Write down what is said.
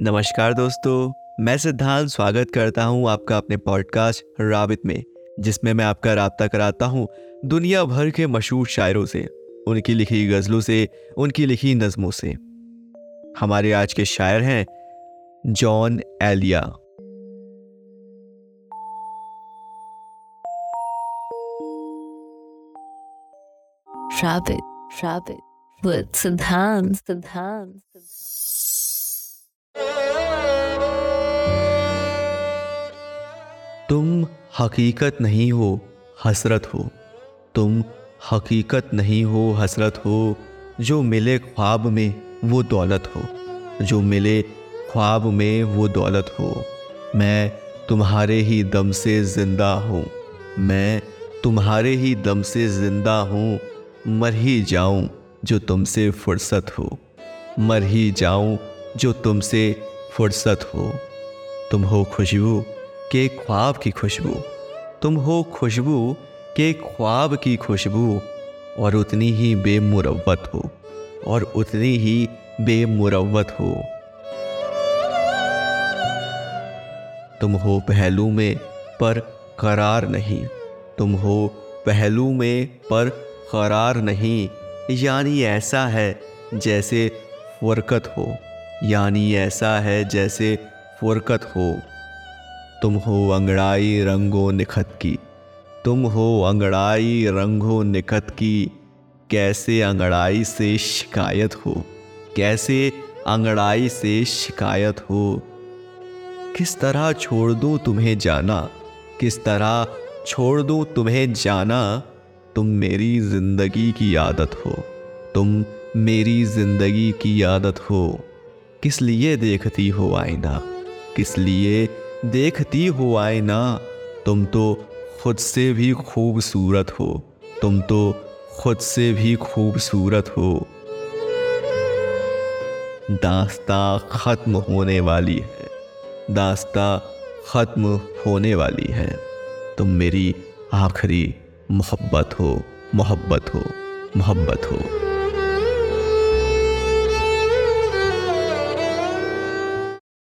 नमस्कार दोस्तों मैं सिद्धांत स्वागत करता हूँ आपका अपने पॉडकास्ट राबित में जिसमें मैं आपका रबता कराता हूँ दुनिया भर के मशहूर शायरों से उनकी लिखी गज़लों से उनकी लिखी नज़मों से। हमारे आज के शायर हैं जॉन एलिया। Siddhant, Siddhant, तुम हकीकत नहीं हो, हसरत हो। तुम हकीकत नहीं हो, हसरत हो। जो मिले ख्वाब में, वो दौलत हो। जो मिले ख्वाब में, वो दौलत हो। मैं तुम्हारे ही दम से ज़िंदा हूँ। मैं तुम्हारे ही दम से ज़िंदा हूँ। मर ही जाऊँ जो तुमसे फुर्सत हो। मर ही जाऊँ जो तुमसे फुर्सत हो। तुम हो खुशबू के ख्वाब की खुशबू। तुम हो खुशबू के ख्वाब की खुशबू और उतनी ही बेमुरवत हो और उतनी ही बेमुरवत हो। तुम हो पहलू में पर करार नहीं। तुम हो पहलू में पर करार नहीं। यानी ऐसा है जैसे फुरकत हो। यानी ऐसा है जैसे फुरकत हो। तुम हो अंगड़ाई रंगो निखत की। तुम हो अंगड़ाई रंगो निखत की। कैसे अंगड़ाई से शिकायत हो? कैसे अंगड़ाई से शिकायत हो? किस तरह छोड़ दूँ तुम्हें जाना? किस तरह छोड़ दूँ तुम्हें जाना? तुम मेरी ज़िंदगी की आदत हो। तुम मेरी ज़िंदगी की आदत हो। किस लिए देखती हो आईना? किस लिए देखती हो आईना? तुम तो खुद से भी खूबसूरत हो। तुम तो खुद से भी खूबसूरत हो। दास्ता ख़त्म होने वाली है। दास्ता ख़त्म होने वाली है। तुम मेरी आखिरी मोहब्बत हो। मोहब्बत हो। मोहब्बत हो।